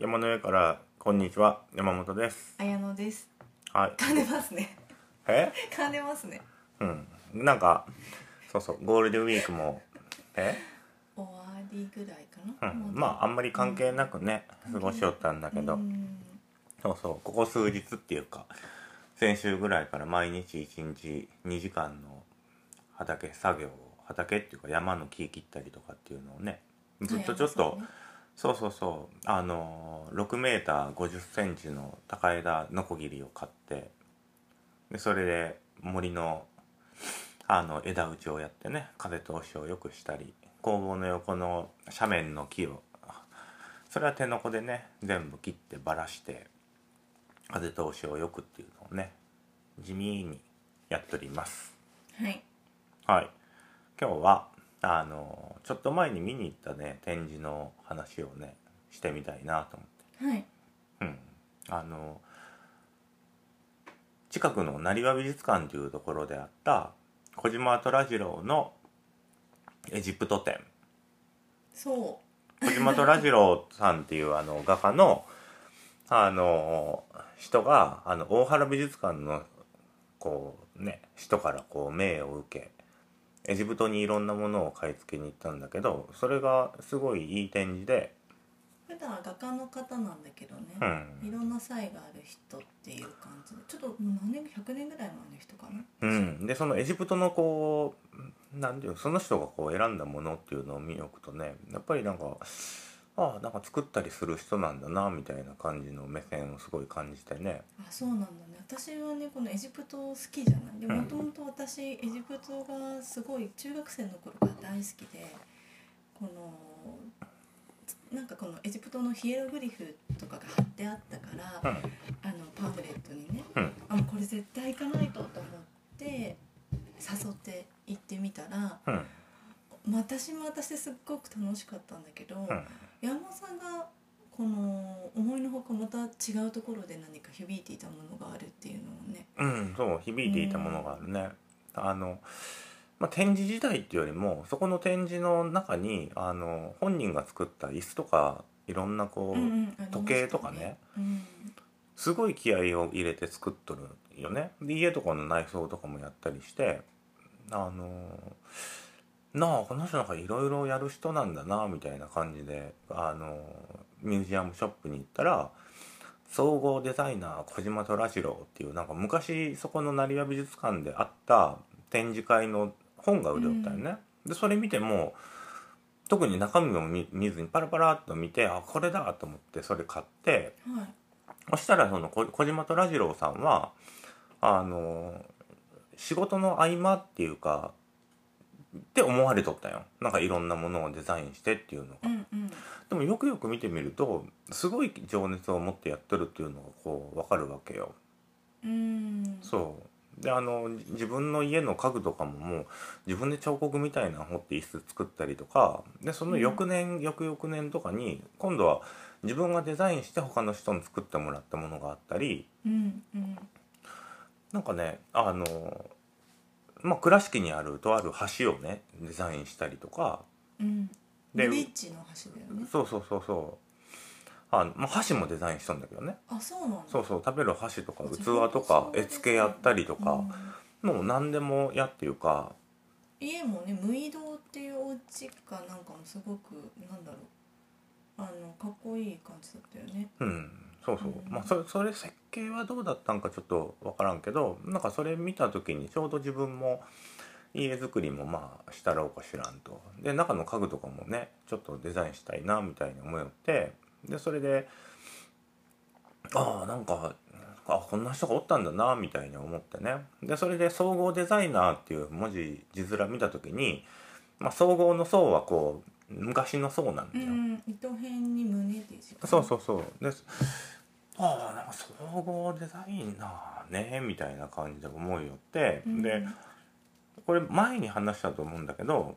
山の上からこんにちは山本です。綾乃です。はい。噛んでますね。え？噛んでますね。うん。なんかそうそうゴールデンウィークもえ？終わりぐらいかな、うん。まああんまり関係なくね過ごしよったんだけど、うん。そうそうここ数日っていうか先週ぐらいから毎日1日2時間の畑作業を畑っていうか山の木切ったりとかっていうのをねずっとちょっと、そうそうそう。あの6メーター5 0センチの高枝ノコギリを買ってでそれで森のあの枝打ちをやってね風通しを良くしたり工房の横の斜面の木をそれは手のこでね全部切ってばらして風通しを良くっていうのをね地味にやっております。はい。はい。今日はあのちょっと前に見に行ったね展示の話をねしてみたいなと思って。はい。うん。あの近くの成羽美術館というところであった小島虎次郎のエジプト展。そ小島虎次郎さんっていうあの画家のあの人があの大原美術館のこうね人からこう命を受けエジプトにいろんなものを買い付けに行ったんだけどそれがすごいいい展示で、う普段は画家の方なんだけどね、うん。いろんな才がある人っていう感じで。ちょっと何年100年ぐらい前の人かな。うん、でそのエジプトのこうなんていうのその人がこう選んだものっていうのを見おくとねやっぱりなんかああなんか作ったりする人なんだなみたいな感じの目線をすごい感じてね。あそうなんだね。私はねこのエジプト好きじゃない。でうん。もともと私エジプトがすごい中学生の頃から大好きでこのなんかこのエジプトのヒエログリフとかが貼ってあったから、うん。あのパンフレットにね、うん。あもうこれ絶対行かないとと思って誘って行ってみたらうん私も私ですっごく楽しかったんだけど、うん。山本さんがこの思いのほかまた違うところで何か響いていたものがあるっていうのをね。うん、そう響いていたものがあるね。あのまあ、展示自体っていうよりもそこの展示の中にあの本人が作った椅子とかいろんなこう、うんうん時計とかね。うん。すごい気合を入れて作っとるよね。で家とかの内装とかもやったりしてあのなあこの人なんかいろいろやる人なんだなみたいな感じであのミュージアムショップに行ったら総合デザイナー小島虎次郎っていうなんか昔そこの成羽美術館であった展示会の本が売れよったよね。でそれ見ても特に中身も見見ずにパラパラっと見てあこれだと思ってそれ買ってはいそしたらその小小島虎次郎さんはあの仕事の合間っていうかって思われとったよ。なんかいろんなものをデザインしてっていうのが。うんうん。でもよくよく見てみるとすごい情熱を持ってやってるっていうのがこう分かるわけよ。うん。そう。であのじ自分の家の家具とかももう自分で彫刻みたいなの彫って椅子作ったりとかでその翌年、翌々年とかに今度は自分がデザインして他の人に作ってもらったものがあったり。うんうん。なんかねあのまあ倉敷にあるとある橋をねデザインしたりとか。うん。でブリッジの橋だよね。そうそうそうそう。あ、まあ、箸もデザインしたんだけどね。あそうなんだ。そうそう食べる箸とかあ器とか絵付けやったりとか、うん。もう何でもやっていうか。家もね無移動っていうお家かなんかもすごくなんだろう。あのかっこいい感じだったよね。うんそうそう、うん。まあそれそれ設計はどうだったんかちょっと分からんけどなんかそれ見た時にちょうど自分も家作りもまあしたろうかしらんと。で中の家具とかもねちょっとデザインしたいなみたいに思ってでそれでああなんかあこんな人がおったんだなみたいに思ってね。でそれで総合デザイナーっていう文字字面見た時に、まあ、総合の層はこう昔の層なんだよ、うん糸辺に胸で字そうそうそう。でああなんか総合デザイナーねみたいな感じで思いよって、うん。でこれ前に話したと思うんだけど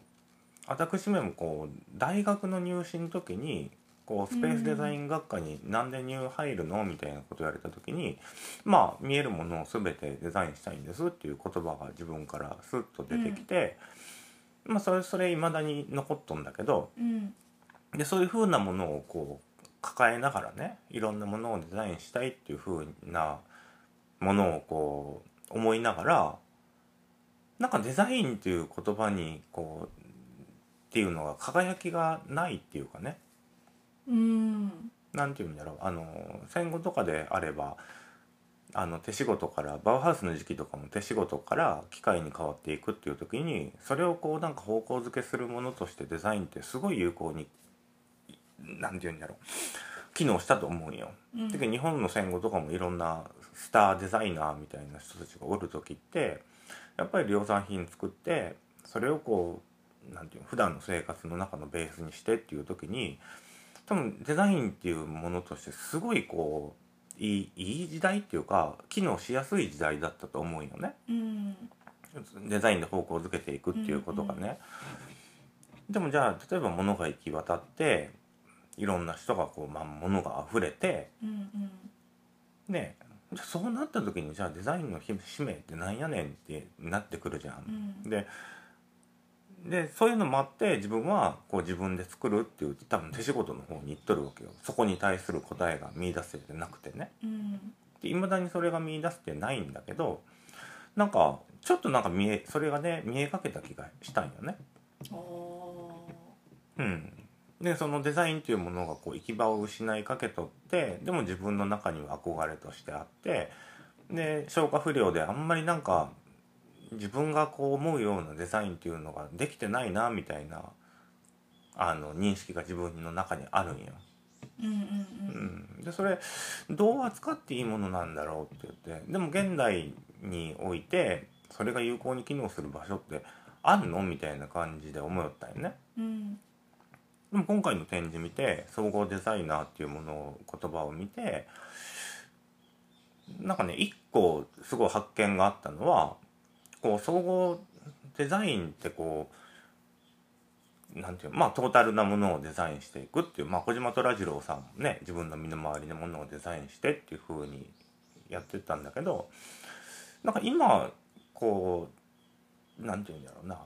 私めもこう大学の入試の時にこうスペースデザイン学科になんで入入るのみたいなこと言われた時にまあ見えるものを全てデザインしたいんですっていう言葉が自分からスッと出てきて、まあそれそれ未だに残っとんだけどうん。でそういう風なものをこう抱えながらねいろんなものをデザインしたいっていう風なものをこう思いながらなんかデザインっていう言葉にこうっていうのが輝きがないっていうかね。うん。なんていうんだろう。あの戦後とかであればあの手仕事からバウハウスの時期とかも手仕事から機械に変わっていくっていう時にそれをこうなんか方向づけするものとしてデザインってすごい有効になんて言うんだろ。う機能したと思うんよ。うん。日本の戦後とかもいろんなスターデザイナーみたいな人たちがおる時ってやっぱり量産品作ってそれをこうなんていうの普段の生活の中のベースにしてっていう時に多分デザインっていうものとしてすごいこういいいい時代っていうか機能しやすい時代だったと思うよね。うん。デザインで方向づけていくっていうことがね、でもじゃあ例えば物が行き渡っていろんな人がこう、まあ、物が溢れてうんうん。ねじゃあそうなった時にじゃあデザインの使命ってなんやねんってなってくるじゃん。うん。ででそういうのもあって自分はこう自分で作るっていう多分手仕事の方に行っとるわけよ。そこに対する答えが見出せてなくてね。うん。で未だにそれが見出せてないんだけどなんかちょっとなんか見えそれがね見えかけた気がしたんよね。うんでそのデザインっていうものがこう行き場を失いかけとってでも自分の中には憧れとしてあってで消化不良であんまりなんか自分がこう思うようなデザインっていうのができてないなみたいなあの認識が自分の中にあるんよ。うんうんううんん、でそれどう扱っていいものなんだろうって言ってでも現代においてそれが有効に機能する場所ってあんのみたいな感じで思ったよね。うんでも今回の展示見て総合デザイナーっていうものを言葉を見てなんかね一個すごい発見があったのはこう総合デザインってこうなんていうのまあトータルなものをデザインしていくっていう、まあ、小島虎次郎さんもね自分の身の回りのものをデザインしてっていう風にやってたんだけどなんか今こうなんていうんだろうな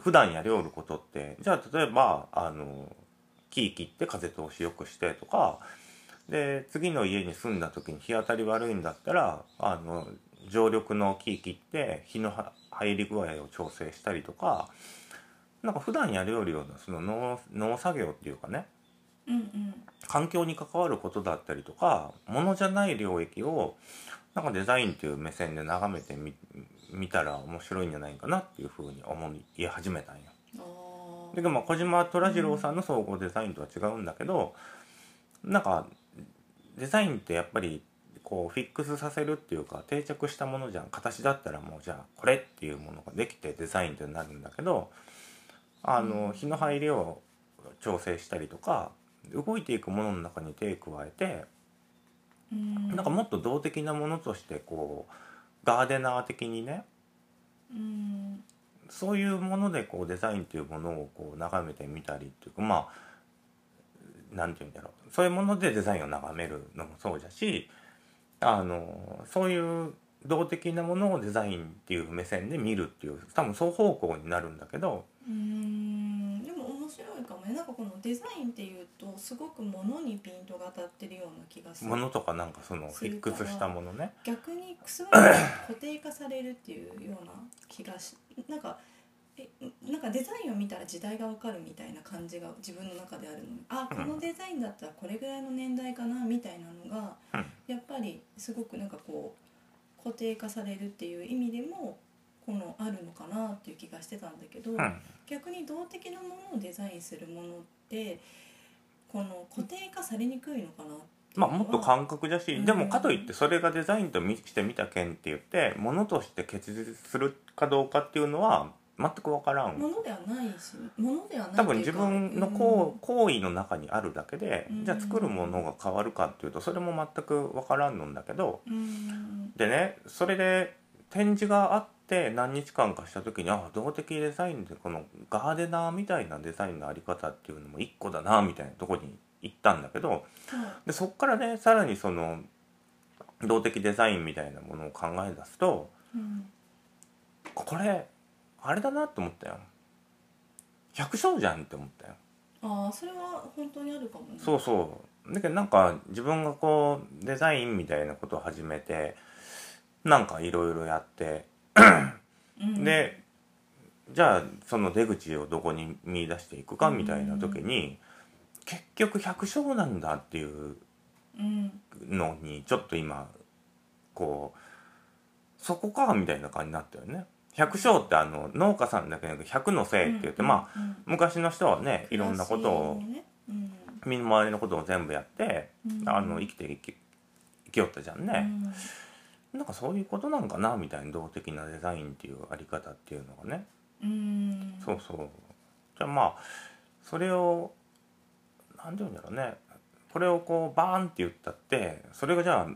普段やりおることってじゃあ例えばあの木切って風通しよくしてとかで次の家に住んだ時に日当たり悪いんだったらあの常緑の木切って日のは入り具合を調整したりとかなんか普段やりおるようなその農農作業っていうかねうんうん。環境に関わることだったりとかものじゃない領域をなんかデザインっていう目線で眺めてみ見たら面白いんじゃないかなっていうふうに思い始めたんよ。あでまあ小島虎次郎さんの総合デザインとは違うんだけど、なんかデザインってやっぱりこうフィックスさせるっていうか定着したものじゃん。形だったらもうじゃあこれっていうものができてデザインってなるんだけどあの日の入りを調整したりとか動いていくものの中に手加えてうんなんかもっと動的なものとしてこうガーデナー的にねうん。そういうものでこうデザインっていうものをこう眺めてみたりっていうかまあなんて言うんだろう。そういうものでデザインを眺めるのもそうだしあのそういう動的なものをデザインっていう目線で見るっていう多分双方向になるんだけどうん白いかも。ねなんかこのデザインっていうとすごく物にピントが当たってるような気がする。ものとかなんかそのフィックスしたものね。逆にすごい固定化されるっていうような気がしなんかえなんかデザインを見たら時代がわかるみたいな感じが自分の中であるの。にあこのデザインだったらこれぐらいの年代かなみたいなのが、うん。やっぱりすごくなんかこう固定化されるっていう意味でもこのあるのかなっていう気がしてたんだけど、うん逆に動的なものをデザインするものってこの固定化されにくいのかなまあもっと感覚だし、うん。でもかといってそれがデザインとみしてみた件って言ってものとして結実するかどうかっていうのは全く分からん。ものではないしものではない多分自っていうか分の行,、行為の中にあるだけで、うん。じゃあ作るものが変わるかっていうとそれも全く分からんのんだけどでねそれで展示があって何日間かした時にあ動的デザインでこのガーデナーみたいなデザインのあり方っていうのも一個だなみたいなとこに行ったんだけどはい。でそっからねさらにその動的デザインみたいなものを考え出すとうん。これあれだなって思ったよ。百姓じゃんって思ったよ。ああそれは本当にあるかもね。そうそう。だけどなんか自分がこうデザインみたいなことを始めてなんかいろいろやって、うん、でじゃあその出口をどこに見出していくかみたいな時に、結局百姓なんだっていううんのにちょっと今こうそこかみたいな感じになったよね。百姓ってあの農家さんだけじゃなく百のせいって言って、まああ昔の人はねいろんなことを身の回りのことを全部やって、うん。あの生きていき生きよったじゃんね、なんかそういうことなんかなみたいな動的なデザインっていうあり方っていうのがね、うん。うんそうそう。じゃあまあそれを何て言うんだろうね。これをこうバーンって言ったってそれがじゃあ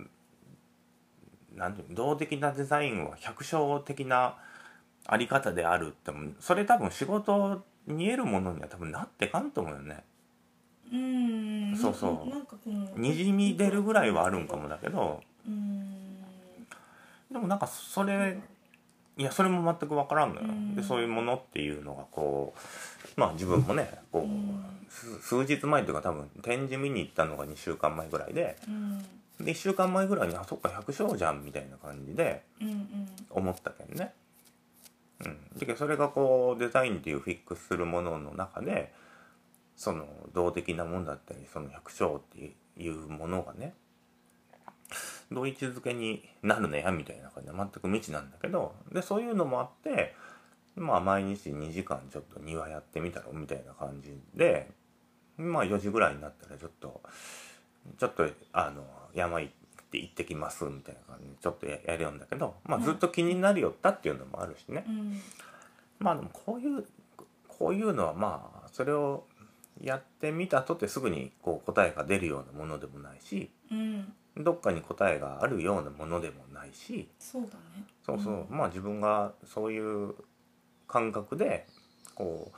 何て言うの動的なデザインは百姓的なあり方であるってもそれ多分仕事に得るものには多分なってかんと思うよね。うん。そうそう。にじみ出るぐらいはあるんかもだけど。うんでもなんかそれいやそれも全く分からんのよ、うん。でそういうものっていうのがこうまあ自分もねこう、うん。す数日前というか多分展示見に行ったのが2週間前ぐらいでうん。で1週間前ぐらいにあそっか百姓じゃんみたいな感じで思ったけんね。うん、だけどそれがこうデザインっていうフィックスするものの中でその動的なものだったりその百姓っていうものがねどう位置づけになるのやみたいな感じで全く未知なんだけどでそういうのもあってまあ毎日2時間ちょっと庭やってみたろみたいな感じでまあ4時ぐらいになったらちょっとちょっとあの山行って行ってきますみたいな感じでちょっとややるんだけど、まあ、ずっと気になりよったっていうのもあるしね、うん。まあでもこういうこういうのはまあそれをやってみたとってすぐにこう答えが出るようなものでもないしうんどっかに答えがあるようなものでもないしそうだね。そうそう、まあ自分がそういう感覚でこう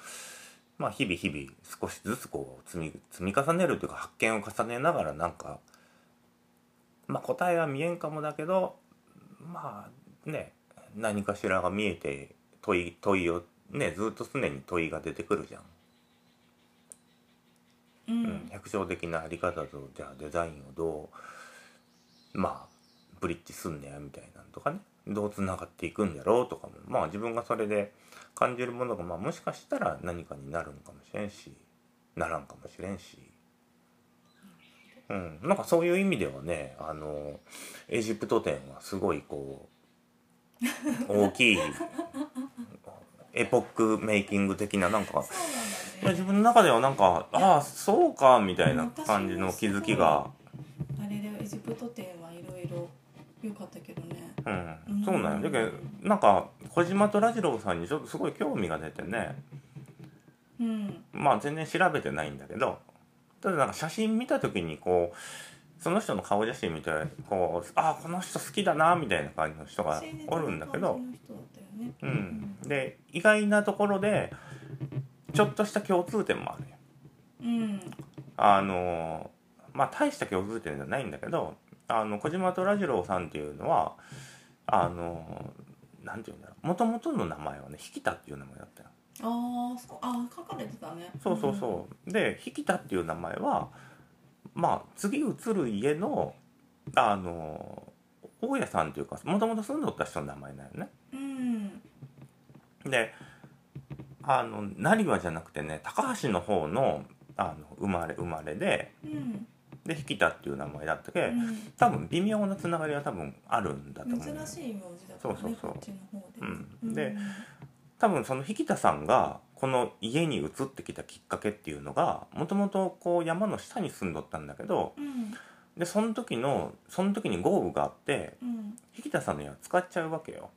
まあ日々日々少しずつこう積み積み重ねるというか発見を重ねながらなんかまあ答えは見えんかもだけどまあね何かしらが見えて問い問いをねずっと常に問いが出てくるじゃん。ううんん、百姓的なあり方とじゃあデザインをどうまあブリッジすんねやみたいなんとかね。どうつながっていくんやろうとかも。まあ自分がそれで感じるものが、まあ、もしかしたら何かになるんかもしれんしならんかもしれんし、うん、なんかそういう意味ではねあのエジプト展はすごいこう 大きいエポックメイキング的ななんかそうなんだね。自分の中ではなんかああそうかみたいな感じの気づきが、あれでエジプト展良かったけどね。うん。うん。そうなんよだけどなんか小島とラジローさんにちょっとすごい興味が出てね。うん。まあ全然調べてないんだけど。ただなんか写真見た時にこうその人の顔写真見てこうああこの人好きだなみたいな感じの人がおるんだけど。な感じの人だったよね。うん。で意外なところでちょっとした共通点もあるようん。あのまあ大した共通点じゃないんだけどあの小島とラジローさんっていうのはあのなんていうんだろう。もともとの名前はね引田っていう名前だったよああ書かれてたね。そうそうそう。で引田っていう名前はまあ次移る家のあの大家さんっていうかもともと住んどった人の名前だよね。うん。であの成羽じゃなくてね高橋の方のあの生まれ生まれでうんで引田っていう名前だったけ、う多分微妙なつながりは多分あるんだとん思う珍しい名字だからねそうそうそう。こっちの方で。うん。で多分その引田さんがこの家に移ってきたきっかけっていうのがもともとこう山の下に住んどったんだけどうん。でその時のその時に豪雨があってうん。引田さんの家は使っちゃうわけよ。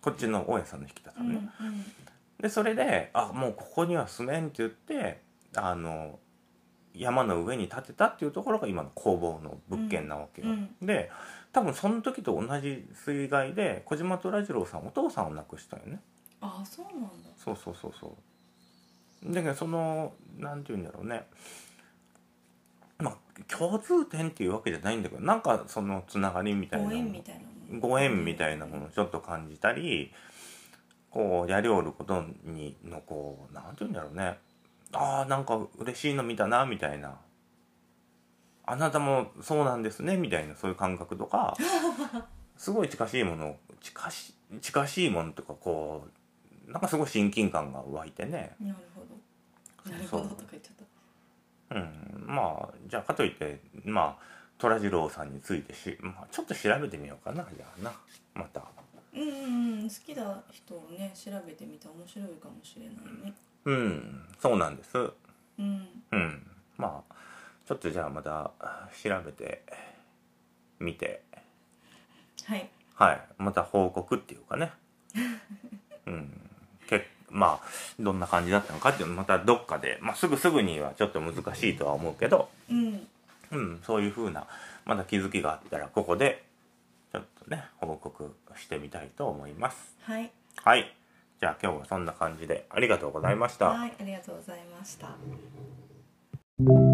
こっちの大家さんの引田さうんん。ね、でそれであもうここには住めんって言ってあの山の上に建てたっていうところが今の工房の物件なわけよ、うん。で多分その時と同じ水害で小島とラジローさんお父さんを亡くしたよね。ああそうなんだ。そうそうそうそう。だけどそのなんて言うんだろうね。まあ共通点っていうわけじゃないんだけどなんかそのつながりみたいなごの縁みたいなもの。ご縁みたいなものをちょっと感じたりこうやりおることにのこうなんて言うんだろうねああなんか嬉しいの見たなみたいな。あなたもそうなんですねみたいなそういう感覚とか。すごい近しいもの近し近しいものとかこうなんかすごい親近感が湧いてね。なるほど。なるほどとか言っちゃった。うん。まあじゃあかといってまあ虎次郎さんについてし、まあ、ちょっと調べてみようかなじゃあな。また。うんうんうん。好きな人をね調べてみたら面白いかもしれないねうん。そうなんです。うん。うん。まあちょっとじゃあまた調べてみて。はい。はい。また報告っていうかね。うん。けまあどんな感じだったのかっていうのまたどっかで、まあ、すぐすぐにはちょっと難しいとは思うけど、うん。うん、そういうふうなまだ気づきがあったらここでちょっとね報告してみたいと思います。はい。はいじゃあ今日はそんな感じでありがとうございました、はいありがとうございました。